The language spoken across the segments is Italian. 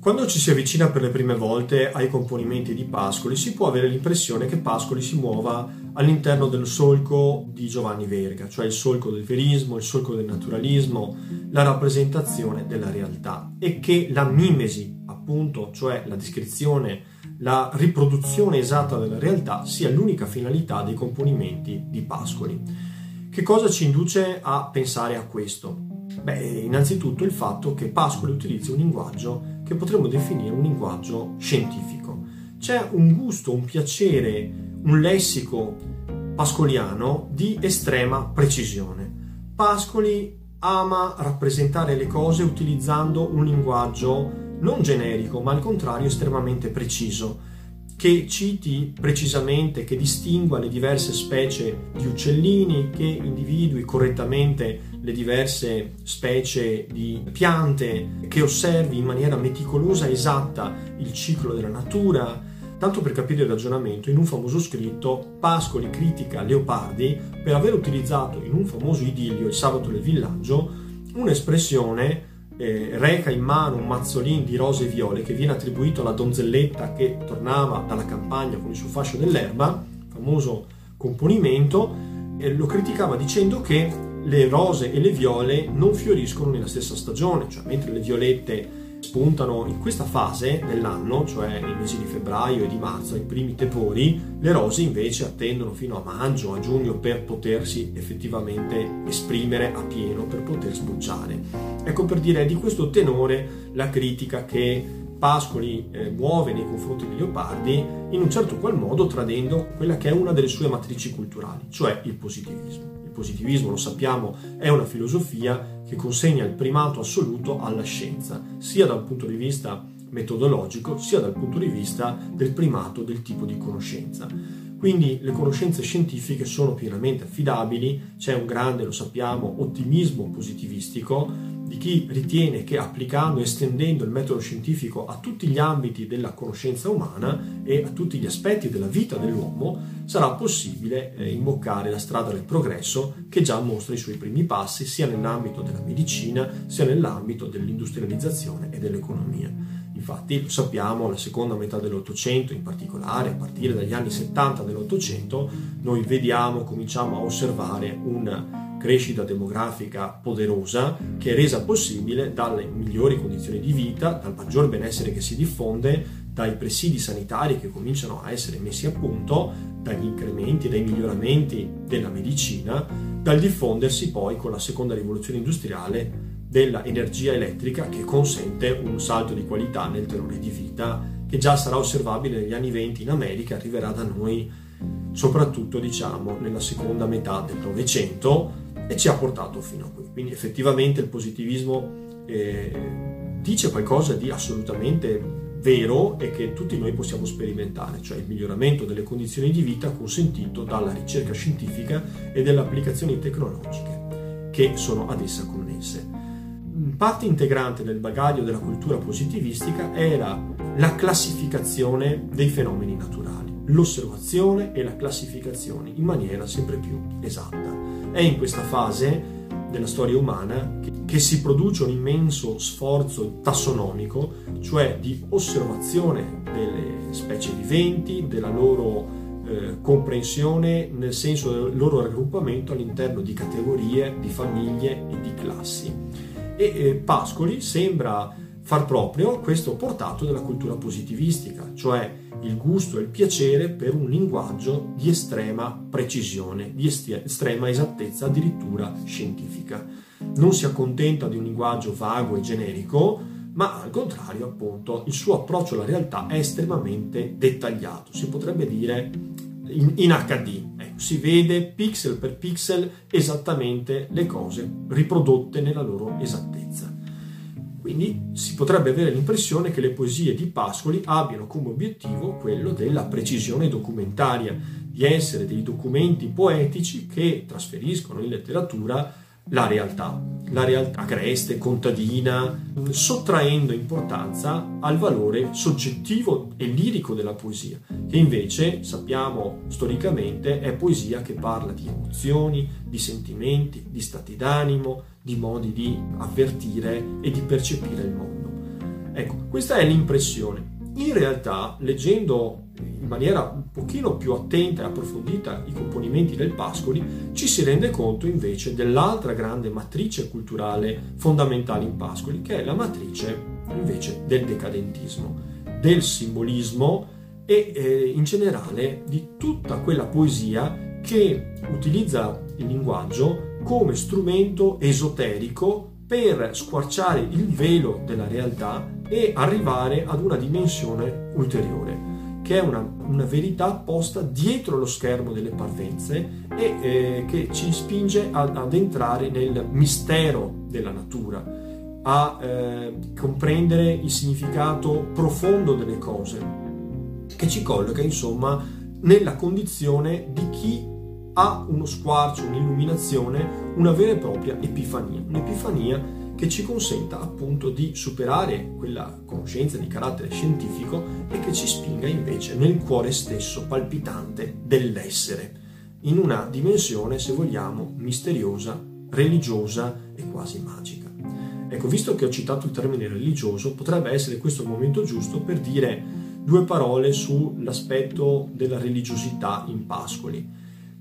Quando ci si avvicina per le prime volte ai componimenti di Pascoli si può avere l'impressione che Pascoli si muova all'interno del solco di Giovanni Verga, cioè il solco del verismo, il solco del naturalismo, la rappresentazione della realtà e che la mimesi, appunto, cioè la descrizione, la riproduzione esatta della realtà sia l'unica finalità dei componimenti di Pascoli. Che cosa ci induce a pensare a questo? Beh, innanzitutto il fatto che Pascoli utilizza un linguaggio che potremmo definire un linguaggio scientifico. C'è un gusto, un piacere, un lessico pascoliano di estrema precisione. Pascoli ama rappresentare le cose utilizzando un linguaggio non generico, ma al contrario estremamente preciso, che citi precisamente, che distingua le diverse specie di uccellini, che individui correttamente le diverse specie di piante, che osservi in maniera meticolosa e esatta il ciclo della natura. Tanto per capire il ragionamento, in un famoso scritto Pascoli critica Leopardi per aver utilizzato in un famoso idillio, il sabato del villaggio, un'espressione eh, reca in mano un mazzolin di rose e viole che viene attribuito alla donzelletta che tornava dalla campagna con il suo fascio dell'erba, famoso componimento, e lo criticava dicendo che le rose e le viole non fioriscono nella stessa stagione, cioè mentre le violette spuntano in questa fase dell'anno, cioè nei mesi di febbraio e di marzo, ai primi tepori, le rose invece attendono fino a maggio, a giugno per potersi effettivamente esprimere a pieno, per poter sbucciare. Ecco per dire di questo tenore la critica che Pascoli eh, muove nei confronti di Leopardi in un certo qual modo tradendo quella che è una delle sue matrici culturali, cioè il positivismo positivismo, lo sappiamo, è una filosofia che consegna il primato assoluto alla scienza, sia dal punto di vista metodologico, sia dal punto di vista del primato del tipo di conoscenza. Quindi le conoscenze scientifiche sono pienamente affidabili, c'è un grande, lo sappiamo, ottimismo positivistico di chi ritiene che applicando e estendendo il metodo scientifico a tutti gli ambiti della conoscenza umana e a tutti gli aspetti della vita dell'uomo sarà possibile eh, imboccare la strada del progresso che già mostra i suoi primi passi sia nell'ambito della medicina sia nell'ambito dell'industrializzazione e dell'economia. Infatti, sappiamo, la seconda metà dell'Ottocento, in particolare a partire dagli anni 70 dell'Ottocento, noi vediamo, cominciamo a osservare un crescita demografica poderosa che è resa possibile dalle migliori condizioni di vita, dal maggior benessere che si diffonde, dai presidi sanitari che cominciano a essere messi a punto, dagli incrementi, dai miglioramenti della medicina, dal diffondersi poi con la seconda rivoluzione industriale dell'energia elettrica che consente un salto di qualità nel tenore di vita che già sarà osservabile negli anni 20 in America arriverà da noi soprattutto diciamo nella seconda metà del Novecento e ci ha portato fino a qui. Quindi effettivamente il positivismo eh, dice qualcosa di assolutamente vero e che tutti noi possiamo sperimentare, cioè il miglioramento delle condizioni di vita consentito dalla ricerca scientifica e delle applicazioni tecnologiche che sono ad essa connesse. Parte integrante del bagaglio della cultura positivistica era la classificazione dei fenomeni naturali, l'osservazione e la classificazione in maniera sempre più esatta. È in questa fase della storia umana che, si produce un immenso sforzo tassonomico, cioè di osservazione delle specie viventi, della loro eh, comprensione nel senso del loro raggruppamento all'interno di categorie, di famiglie e di classi. E eh, Pascoli sembra far proprio questo portato della cultura positivistica, cioè il gusto e il piacere per un linguaggio di estrema precisione, di estrema esattezza, addirittura scientifica. Non si accontenta di un linguaggio vago e generico, ma al contrario, appunto, il suo approccio alla realtà è estremamente dettagliato, si potrebbe dire in, in HD. Ecco, si vede pixel per pixel esattamente le cose riprodotte nella loro esattezza. Quindi si potrebbe avere l'impressione che le poesie di Pascoli abbiano come obiettivo quello della precisione documentaria, di essere dei documenti poetici che trasferiscono in letteratura la realtà, la realtà agreste, contadina, sottraendo importanza al valore soggettivo e lirico della poesia, che invece sappiamo storicamente è poesia che parla di emozioni, di sentimenti, di stati d'animo, di modi di avvertire e di percepire il mondo. Ecco, questa è l'impressione. In realtà, leggendo in maniera un pochino più attenta e approfondita i componimenti del Pascoli, ci si rende conto invece dell'altra grande matrice culturale fondamentale in Pascoli, che è la matrice invece del decadentismo, del simbolismo e eh, in generale di tutta quella poesia che utilizza il linguaggio come strumento esoterico per squarciare il velo della realtà e arrivare ad una dimensione ulteriore, che è una, una verità posta dietro lo schermo delle parvenze e eh, che ci spinge ad, ad, entrare nel mistero della natura, a eh, comprendere il significato profondo delle cose, che ci colloca insomma nella condizione di chi ha uno squarcio, un'illuminazione, una vera e propria epifania, un'epifania che ci consenta appunto di superare quella conoscenza di carattere scientifico e che ci spinga invece nel cuore stesso palpitante dell'essere, in una dimensione, se vogliamo, misteriosa, religiosa e quasi magica. Ecco, visto che ho citato il termine religioso, potrebbe essere questo il momento giusto per dire due parole sull'aspetto della religiosità in Pascoli.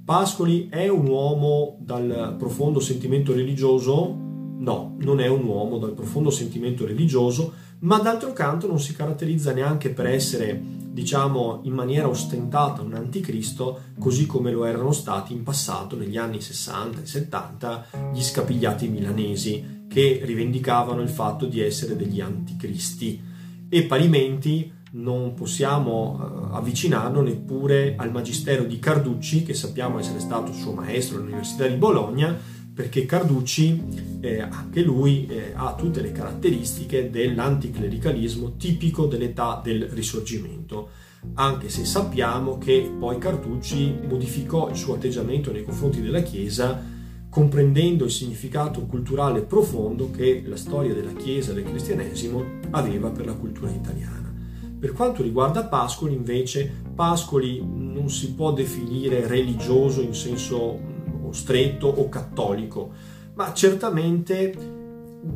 Pascoli è un uomo dal profondo sentimento religioso? No, non è un uomo dal profondo sentimento religioso, ma d'altro canto non si caratterizza neanche per essere, diciamo, in maniera ostentata un anticristo, così come lo erano stati in passato, negli anni 60 e 70, gli scapigliati milanesi, che rivendicavano il fatto di essere degli anticristi. E parimenti non possiamo uh, avvicinarlo neppure al magistero di Carducci, che sappiamo essere stato suo maestro all'Università di Bologna, perché Carducci, eh, anche lui, eh, ha tutte le caratteristiche dell'anticlericalismo tipico dell'età del risorgimento, anche se sappiamo che poi Carducci modificò il suo atteggiamento nei confronti della Chiesa comprendendo il significato culturale profondo che la storia della Chiesa e del cristianesimo aveva per la cultura italiana. Per quanto riguarda Pascoli, invece, Pascoli non si può definire religioso in senso stretto o cattolico, ma certamente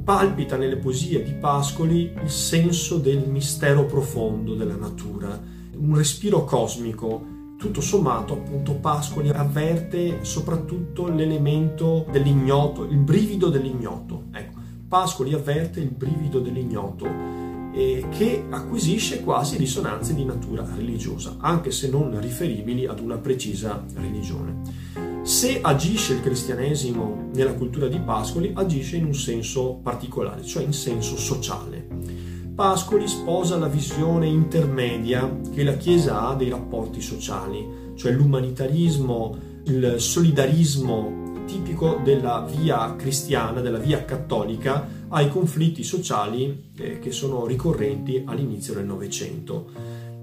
palpita nelle poesie di Pascoli il senso del mistero profondo della natura, un respiro cosmico. Tutto sommato, appunto, Pascoli avverte soprattutto l'elemento dell'ignoto, il brivido dell'ignoto. Ecco, Pascoli avverte il brivido dell'ignoto eh, che acquisisce quasi risonanze di natura religiosa, anche se non riferibili ad una precisa religione. Se agisce il cristianesimo nella cultura di Pascoli, agisce in un senso particolare, cioè in senso sociale. Pascoli sposa la visione intermedia che la Chiesa ha dei rapporti sociali, cioè l'umanitarismo, il solidarismo tipico della via cristiana, della via cattolica, ai conflitti sociali eh, che sono ricorrenti all'inizio del Novecento.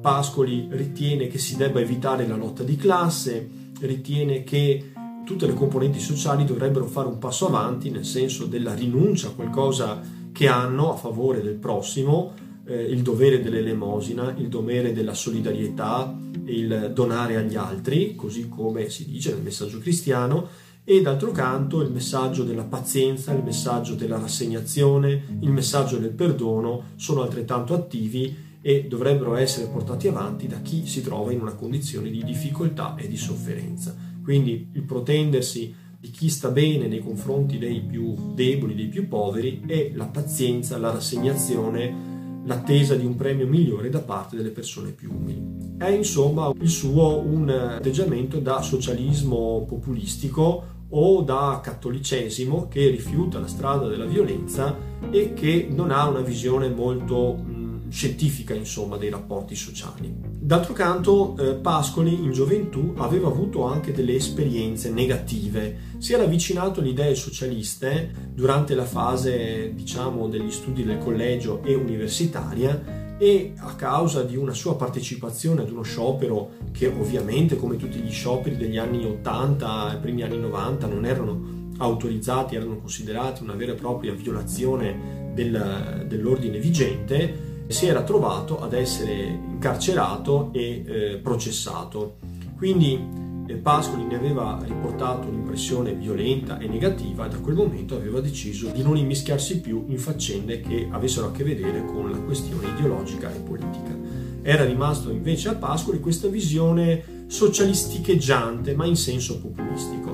Pascoli ritiene che si debba evitare la lotta di classe, ritiene che tutte le componenti sociali dovrebbero fare un passo avanti nel senso della rinuncia a qualcosa che hanno a favore del prossimo, eh, il dovere dell'elemosina, il dovere della solidarietà, il donare agli altri, così come si dice nel messaggio cristiano, e d'altro canto il messaggio della pazienza, il messaggio della rassegnazione, il messaggio del perdono sono altrettanto attivi e dovrebbero essere portati avanti da chi si trova in una condizione di difficoltà e di sofferenza. Quindi il protendersi di chi sta bene nei confronti dei più deboli, dei più poveri, e la pazienza, la rassegnazione, l'attesa di un premio migliore da parte delle persone più umili. È insomma il suo un atteggiamento da socialismo populistico o da cattolicesimo che rifiuta la strada della violenza e che non ha una visione molto scientifica insomma dei rapporti sociali. D'altro canto eh, Pascoli in gioventù aveva avuto anche delle esperienze negative, si era avvicinato alle idee socialiste durante la fase diciamo degli studi del collegio e universitaria e a causa di una sua partecipazione ad uno sciopero che ovviamente come tutti gli scioperi degli anni 80 e primi anni 90 non erano autorizzati, erano considerati una vera e propria violazione del, dell'ordine vigente, si era trovato ad essere incarcerato e eh, processato. Quindi Pascoli ne aveva riportato un'impressione violenta e negativa e da quel momento aveva deciso di non immischiarsi più in faccende che avessero a che vedere con la questione ideologica e politica. Era rimasto invece a Pascoli questa visione socialisticheggiante ma in senso populistico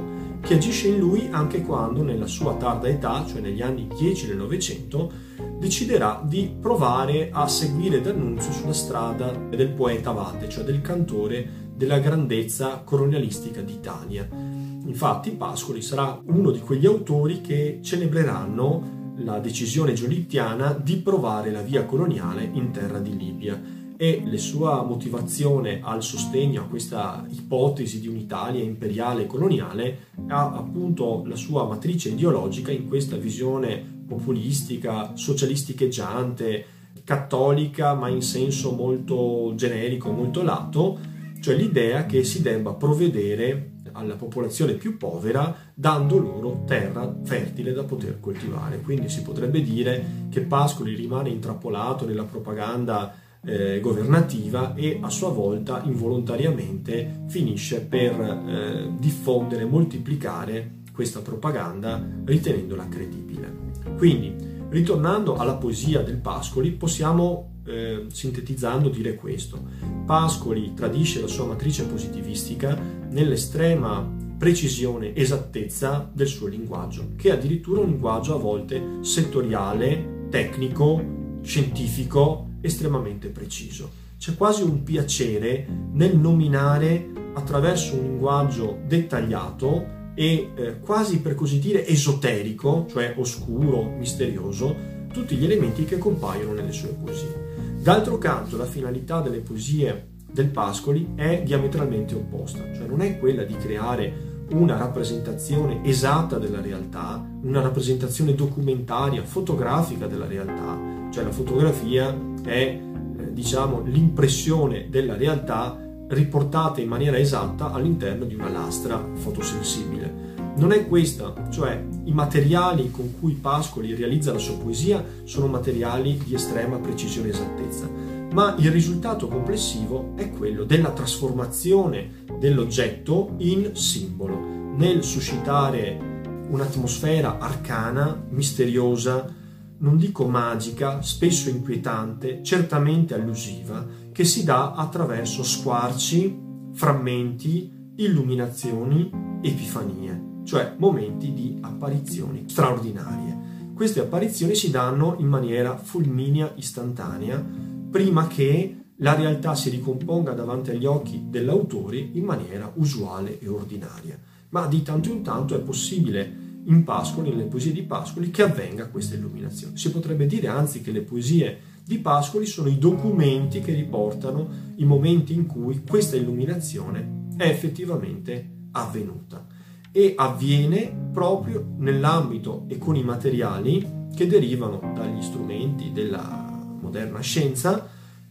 che agisce in lui anche quando nella sua tarda età, cioè negli anni 10 del Novecento, deciderà di provare a seguire D'Annunzio sulla strada del poeta Vate, cioè del cantore della grandezza colonialistica d'Italia. Infatti Pascoli sarà uno di quegli autori che celebreranno la decisione giolittiana di provare la via coloniale in terra di Libia e la sua motivazione al sostegno a questa ipotesi di un'Italia imperiale e coloniale ha appunto la sua matrice ideologica in questa visione populistica, socialisticheggiante, cattolica ma in senso molto generico, molto lato, cioè l'idea che si debba provvedere alla popolazione più povera dando loro terra fertile da poter coltivare. Quindi si potrebbe dire che Pascoli rimane intrappolato nella propaganda eh, governativa e a sua volta involontariamente finisce per eh, diffondere, moltiplicare questa propaganda ritenendola credibile. Quindi, ritornando alla poesia del Pascoli, possiamo eh, sintetizzando dire questo. Pascoli tradisce la sua matrice positivistica nell'estrema precisione, esattezza del suo linguaggio, che è addirittura un linguaggio a volte settoriale, tecnico, scientifico, estremamente preciso. C'è quasi un piacere nel nominare attraverso un linguaggio dettagliato e eh, quasi per così dire esoterico, cioè oscuro, misterioso, tutti gli elementi che compaiono nelle sue poesie. D'altro canto, la finalità delle poesie del Pascoli è diametralmente opposta, cioè non è quella di creare una rappresentazione esatta della realtà, una rappresentazione documentaria, fotografica della realtà, cioè la fotografia è eh, diciamo l'impressione della realtà riportata in maniera esatta all'interno di una lastra fotosensibile. Non è questa, cioè i materiali con cui Pascoli realizza la sua poesia sono materiali di estrema precisione e esattezza, ma il risultato complessivo è quello della trasformazione dell'oggetto in simbolo, nel suscitare un'atmosfera arcana, misteriosa, non dico magica, spesso inquietante, certamente allusiva, che si dà attraverso squarci, frammenti, illuminazioni, epifanie, cioè momenti di apparizioni straordinarie. Queste apparizioni si danno in maniera fulminea, istantanea, prima che la realtà si ricomponga davanti agli occhi dell'autore in maniera usuale e ordinaria. Ma di tanto in tanto è possibile in Pascoli, nelle poesie di Pascoli, che avvenga questa illuminazione. Si potrebbe dire anzi che le poesie di Pascoli sono i documenti che riportano i momenti in cui questa illuminazione è effettivamente avvenuta e avviene proprio nell'ambito e con i materiali che derivano dagli strumenti della moderna scienza,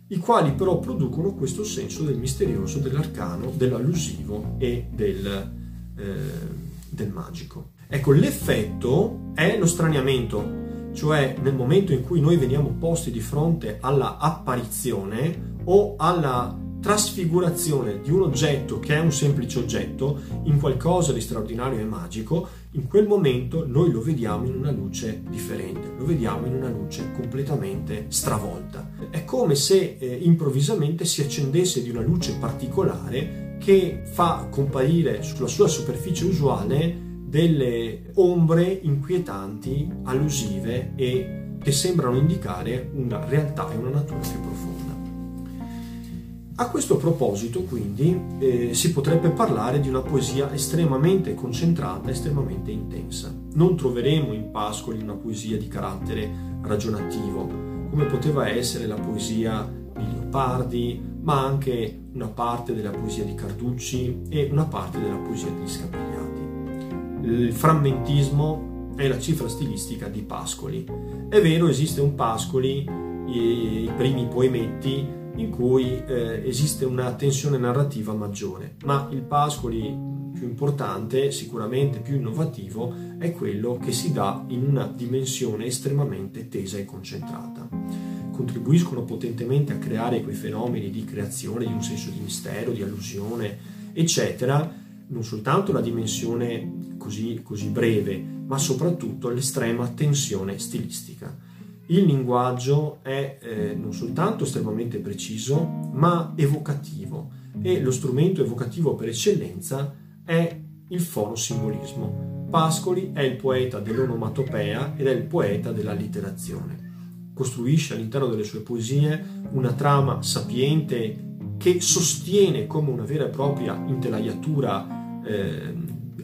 i quali però producono questo senso del misterioso, dell'arcano, dell'allusivo e del, eh, del magico. Ecco, l'effetto è lo straniamento, cioè nel momento in cui noi veniamo posti di fronte alla apparizione o alla trasfigurazione di un oggetto che è un semplice oggetto in qualcosa di straordinario e magico, in quel momento noi lo vediamo in una luce differente, lo vediamo in una luce completamente stravolta. È come se eh, improvvisamente si accendesse di una luce particolare che fa comparire sulla sua superficie usuale delle ombre inquietanti, allusive e che sembrano indicare una realtà e una natura più profonda. A questo proposito, quindi, eh, si potrebbe parlare di una poesia estremamente concentrata, estremamente intensa. Non troveremo in Pascoli una poesia di carattere ragionativo, come poteva essere la poesia di Leopardi, ma anche una parte della poesia di Carducci e una parte della poesia di Scapigliati il frammentismo è la cifra stilistica di Pascoli. È vero, esiste un Pascoli, i, i primi poemetti, in cui eh, esiste una tensione narrativa maggiore, ma il Pascoli più importante, sicuramente più innovativo, è quello che si dà in una dimensione estremamente tesa e concentrata. Contribuiscono potentemente a creare quei fenomeni di creazione di un senso di mistero, di allusione, eccetera, non soltanto la dimensione così, così breve, ma soprattutto l'estrema tensione stilistica. Il linguaggio è eh, non soltanto estremamente preciso, ma evocativo e lo strumento evocativo per eccellenza è il fonosimbolismo. Pascoli è il poeta dell'onomatopea ed è il poeta dell'allitterazione. Costruisce all'interno delle sue poesie una trama sapiente che sostiene come una vera e propria intelaiatura eh,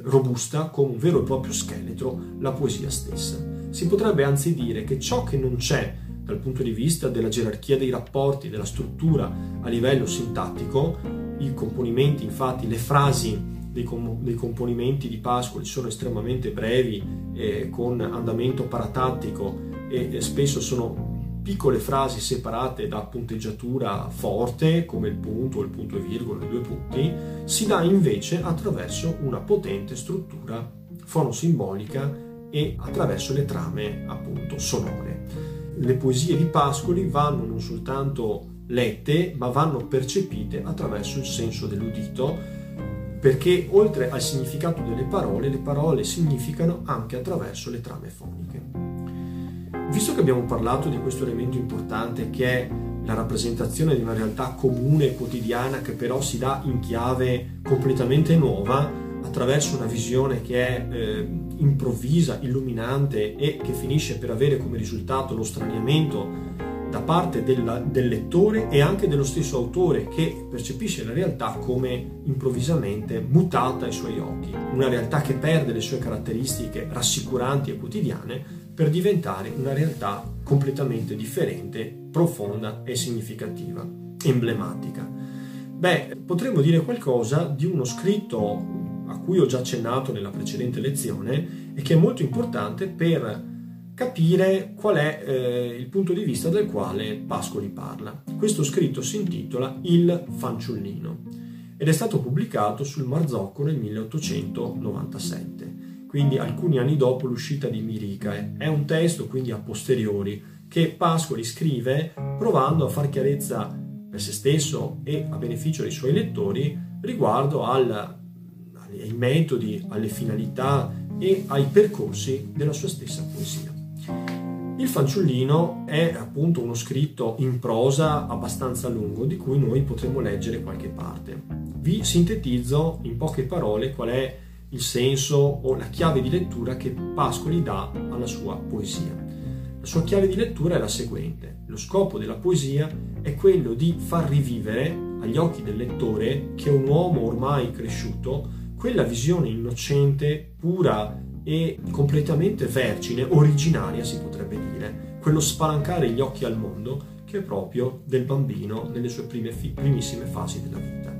robusta, come un vero e proprio scheletro, la poesia stessa. Si potrebbe anzi dire che ciò che non c'è dal punto di vista della gerarchia dei rapporti, della struttura a livello sintattico, i componimenti, infatti, le frasi dei, com- dei componimenti di Pascoli sono estremamente brevi, eh, con andamento paratattico e, e spesso sono piccole frasi separate da punteggiatura forte, come il punto, il punto e virgola, i due punti, si dà invece attraverso una potente struttura fonosimbolica e attraverso le trame appunto sonore. Le poesie di Pascoli vanno non soltanto lette, ma vanno percepite attraverso il senso dell'udito, perché oltre al significato delle parole, le parole significano anche attraverso le trame foniche. Visto che abbiamo parlato di questo elemento importante che è la rappresentazione di una realtà comune e quotidiana che però si dà in chiave completamente nuova attraverso una visione che è eh, improvvisa, illuminante e che finisce per avere come risultato lo straniamento da parte della, del lettore e anche dello stesso autore che percepisce la realtà come improvvisamente mutata ai suoi occhi, una realtà che perde le sue caratteristiche rassicuranti e quotidiane per diventare una realtà completamente differente, profonda e significativa, emblematica. Beh, potremmo dire qualcosa di uno scritto a cui ho già accennato nella precedente lezione e che è molto importante per capire qual è eh, il punto di vista del quale Pascoli parla. Questo scritto si intitola Il fanciullino ed è stato pubblicato sul Marzocco nel 1897 quindi alcuni anni dopo l'uscita di Miricae. È un testo quindi a posteriori che Pascoli scrive provando a far chiarezza per se stesso e a beneficio dei suoi lettori riguardo al, ai metodi, alle finalità e ai percorsi della sua stessa poesia. Il fanciullino è appunto uno scritto in prosa abbastanza lungo di cui noi potremmo leggere qualche parte. Vi sintetizzo in poche parole qual è il senso o la chiave di lettura che Pascoli dà alla sua poesia. La sua chiave di lettura è la seguente. Lo scopo della poesia è quello di far rivivere agli occhi del lettore, che un uomo ormai cresciuto, quella visione innocente, pura e completamente vergine, originaria si potrebbe dire, quello spalancare gli occhi al mondo che è proprio del bambino nelle sue prime, primissime fasi della vita.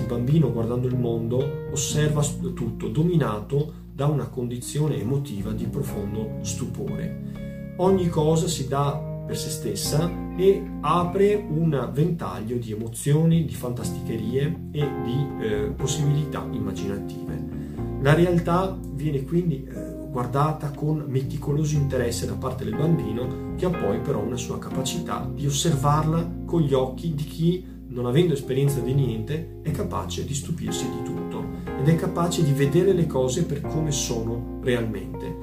Il bambino, guardando il mondo, osserva tutto, dominato da una condizione emotiva di profondo stupore. Ogni cosa si dà per se stessa e apre un ventaglio di emozioni, di fantasticherie e di eh, possibilità immaginative. La realtà viene quindi eh, guardata con meticoloso interesse da parte del bambino che ha poi però una sua capacità di osservarla con gli occhi di chi non avendo esperienza di niente, è capace di stupirsi di tutto ed è capace di vedere le cose per come sono realmente.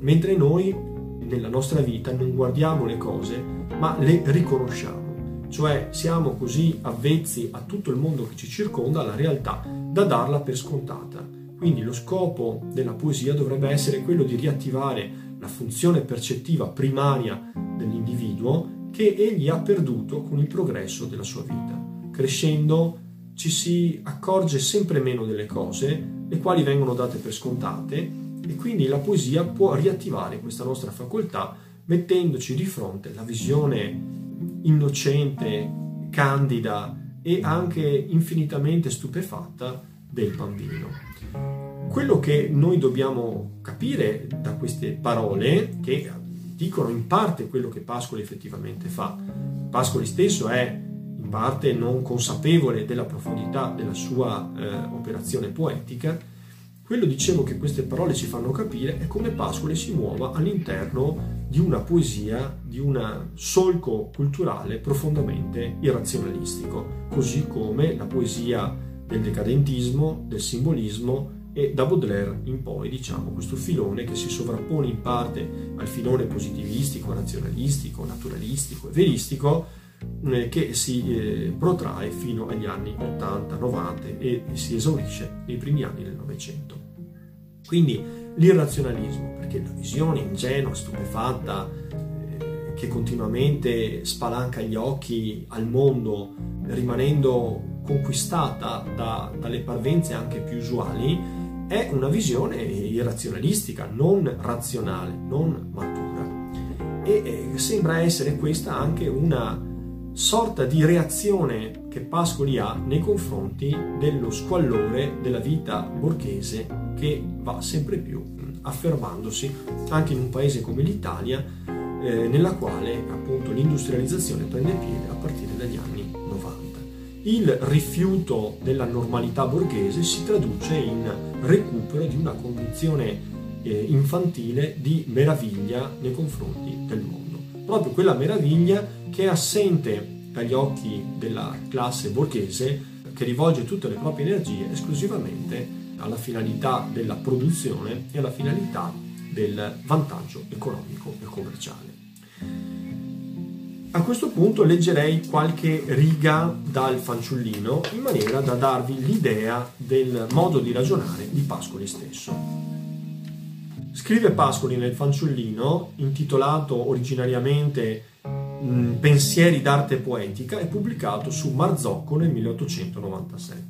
Mentre noi nella nostra vita non guardiamo le cose, ma le riconosciamo, cioè siamo così avvezzi a tutto il mondo che ci circonda, alla realtà, da darla per scontata. Quindi lo scopo della poesia dovrebbe essere quello di riattivare la funzione percettiva primaria dell'individuo che egli ha perduto con il progresso della sua vita crescendo ci si accorge sempre meno delle cose, le quali vengono date per scontate, e quindi la poesia può riattivare questa nostra facoltà mettendoci di fronte la visione innocente, candida e anche infinitamente stupefatta del bambino. Quello che noi dobbiamo capire da queste parole, che dicono in parte quello che Pascoli effettivamente fa, Pascoli stesso è in parte non consapevole della profondità della sua eh, operazione poetica, quello dicevo che queste parole ci fanno capire è come Pascoli si muova all'interno di una poesia, di un solco culturale profondamente irrazionalistico, così come la poesia del decadentismo, del simbolismo e da Baudelaire in poi, diciamo, questo filone che si sovrappone in parte al filone positivistico, razionalistico, naturalistico e veristico, eh, che si eh, protrae fino agli anni 80, 90 e si esaurisce nei primi anni del Novecento. Quindi l'irrazionalismo, perché la visione ingenua, stupefatta, eh, che continuamente spalanca gli occhi al mondo, rimanendo conquistata da, dalle parvenze anche più usuali, è una visione irrazionalistica, non razionale, non matura. E eh, sembra essere questa anche una sorta di reazione che Pascoli ha nei confronti dello squallore della vita borghese che va sempre più affermandosi anche in un paese come l'Italia, eh, nella quale appunto l'industrializzazione prende piede a partire dagli anni 90 il rifiuto della normalità borghese si traduce in recupero di una condizione eh, infantile di meraviglia nei confronti del mondo. Proprio quella meraviglia che è assente dagli occhi della classe borghese che rivolge tutte le proprie energie esclusivamente alla finalità della produzione e alla finalità del vantaggio economico e commerciale. A questo punto leggerei qualche riga dal fanciullino in maniera da darvi l'idea del modo di ragionare di Pascoli stesso. Scrive Pascoli nel fanciullino, intitolato originariamente Pensieri d'arte poetica e pubblicato su Marzocco nel 1897.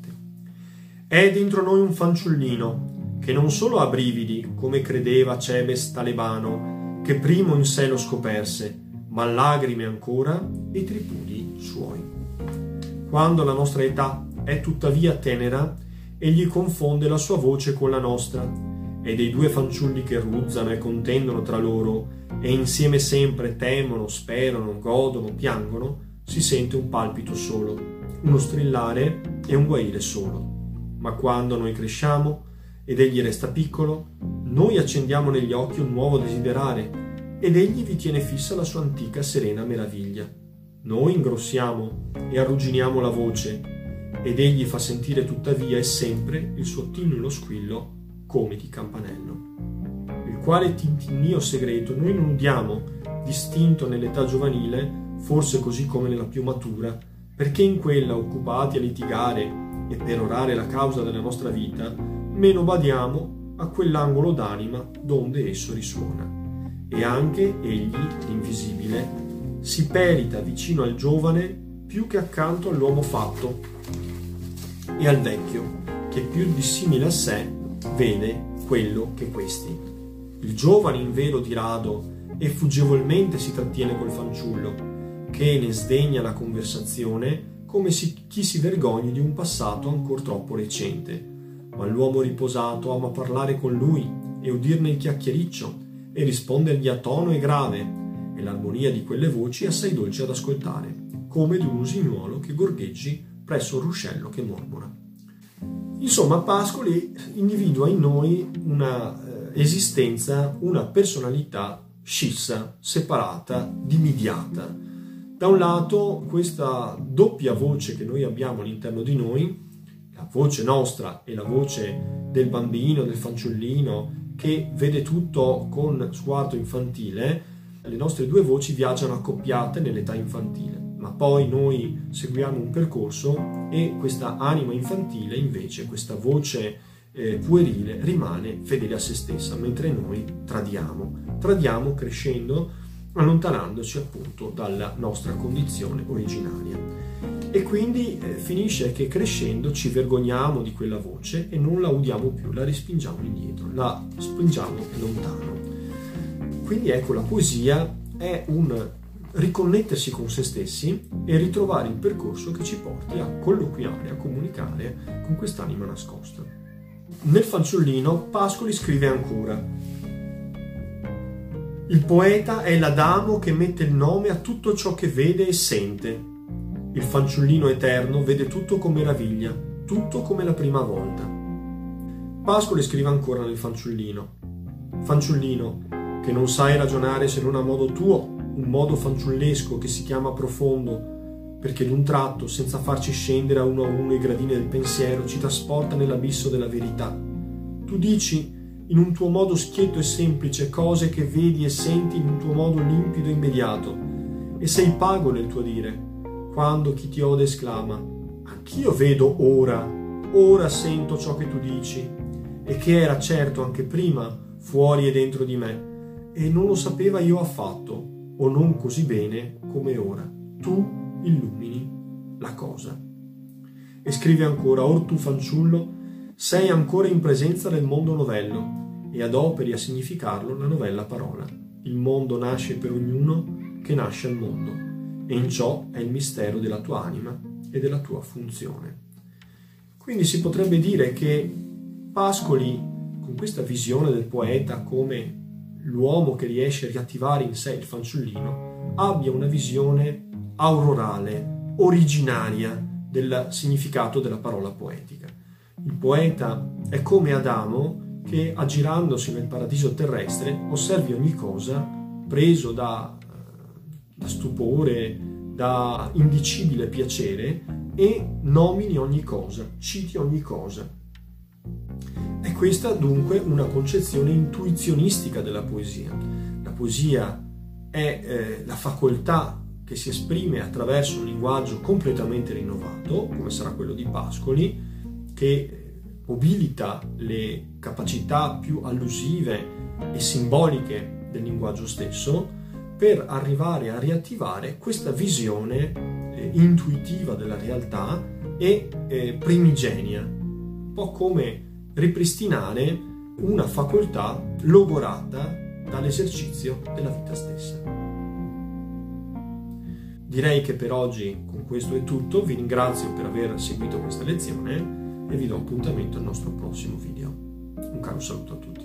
È dentro noi un fanciullino che non solo ha brividi, come credeva Cebes Talebano, che primo in sé lo scoperse, ma lagrime ancora e tripudi suoi. Quando la nostra età è tuttavia tenera, egli confonde la sua voce con la nostra, e dei due fanciulli che ruzzano e contendono tra loro, e insieme sempre temono, sperano, godono, piangono, si sente un palpito solo, uno strillare e un guaire solo. Ma quando noi cresciamo ed egli resta piccolo, noi accendiamo negli occhi un nuovo desiderare ed egli vi tiene fissa la sua antica serena meraviglia. Noi ingrossiamo e arrugginiamo la voce, ed egli fa sentire tuttavia e sempre il suo tinnulo squillo come di campanello. Il quale tintinnio segreto noi non udiamo, distinto nell'età giovanile, forse così come nella più matura, perché in quella occupati a litigare e perorare la causa della nostra vita, meno badiamo a quell'angolo d'anima donde esso risuona e anche egli, l'invisibile, si perita vicino al giovane più che accanto all'uomo fatto e al vecchio, che più dissimile a sé vede quello che questi. Il giovane in vero di rado e fuggevolmente si trattiene col fanciullo, che ne sdegna la conversazione come chi si vergogni di un passato ancor troppo recente. Ma l'uomo riposato ama parlare con lui e udirne il chiacchiericcio e rispondergli a tono e grave, e l'armonia di quelle voci è assai dolce ad ascoltare, come di un usignuolo che gorgheggi presso un ruscello che mormora. Insomma, Pascoli individua in noi una eh, esistenza, una personalità scissa, separata, dimidiata. Da un lato questa doppia voce che noi abbiamo all'interno di noi, la voce nostra e la voce del bambino, del fanciullino, che vede tutto con sguardo infantile, le nostre due voci viaggiano accoppiate nell'età infantile, ma poi noi seguiamo un percorso e questa anima infantile invece, questa voce eh, puerile rimane fedele a se stessa, mentre noi tradiamo, tradiamo crescendo, allontanandoci appunto dalla nostra condizione originaria. E quindi eh, finisce che crescendo ci vergogniamo di quella voce e non la udiamo più, la respingiamo indietro, la spingiamo lontano. Quindi ecco, la poesia è un riconnettersi con se stessi e ritrovare il percorso che ci porti a colloquiare, a comunicare con quest'anima nascosta. Nel fanciullino Pascoli scrive ancora Il poeta è l'Adamo che mette il nome a tutto ciò che vede e sente il fanciullino eterno vede tutto con meraviglia, tutto come la prima volta. Pascoli scrive ancora nel fanciullino. Fanciullino, che non sai ragionare se non a modo tuo, un modo fanciullesco che si chiama profondo, perché d'un tratto, senza farci scendere a uno a uno i gradini del pensiero, ci trasporta nell'abisso della verità. Tu dici, in un tuo modo schietto e semplice, cose che vedi e senti in un tuo modo limpido e immediato, e sei pago nel tuo dire, quando chi ti ode esclama, anch'io vedo ora, ora sento ciò che tu dici, e che era certo anche prima, fuori e dentro di me, e non lo sapeva io affatto, o non così bene come ora. Tu illumini la cosa. E scrive ancora, Or tu fanciullo, sei ancora in presenza del mondo novello e adoperi a significarlo la novella parola. Il mondo nasce per ognuno che nasce al mondo e in ciò è il mistero della tua anima e della tua funzione. Quindi si potrebbe dire che Pascoli, con questa visione del poeta come l'uomo che riesce a riattivare in sé il fanciullino, abbia una visione aurorale, originaria del significato della parola poetica. Il poeta è come Adamo che, aggirandosi nel paradiso terrestre, osservi ogni cosa preso da, da stupore, da indicibile piacere e nomini ogni cosa, citi ogni cosa. È questa dunque una concezione intuizionistica della poesia. La poesia è eh, la facoltà che si esprime attraverso un linguaggio completamente rinnovato, come sarà quello di Pascoli, che mobilita le capacità più allusive e simboliche del linguaggio stesso per arrivare a riattivare questa visione eh, intuitiva della realtà e eh, primigenia, un po' come ripristinare una facoltà logorata dall'esercizio della vita stessa. Direi che per oggi con questo è tutto, vi ringrazio per aver seguito questa lezione e vi do appuntamento al nostro prossimo video. Un caro saluto a tutti.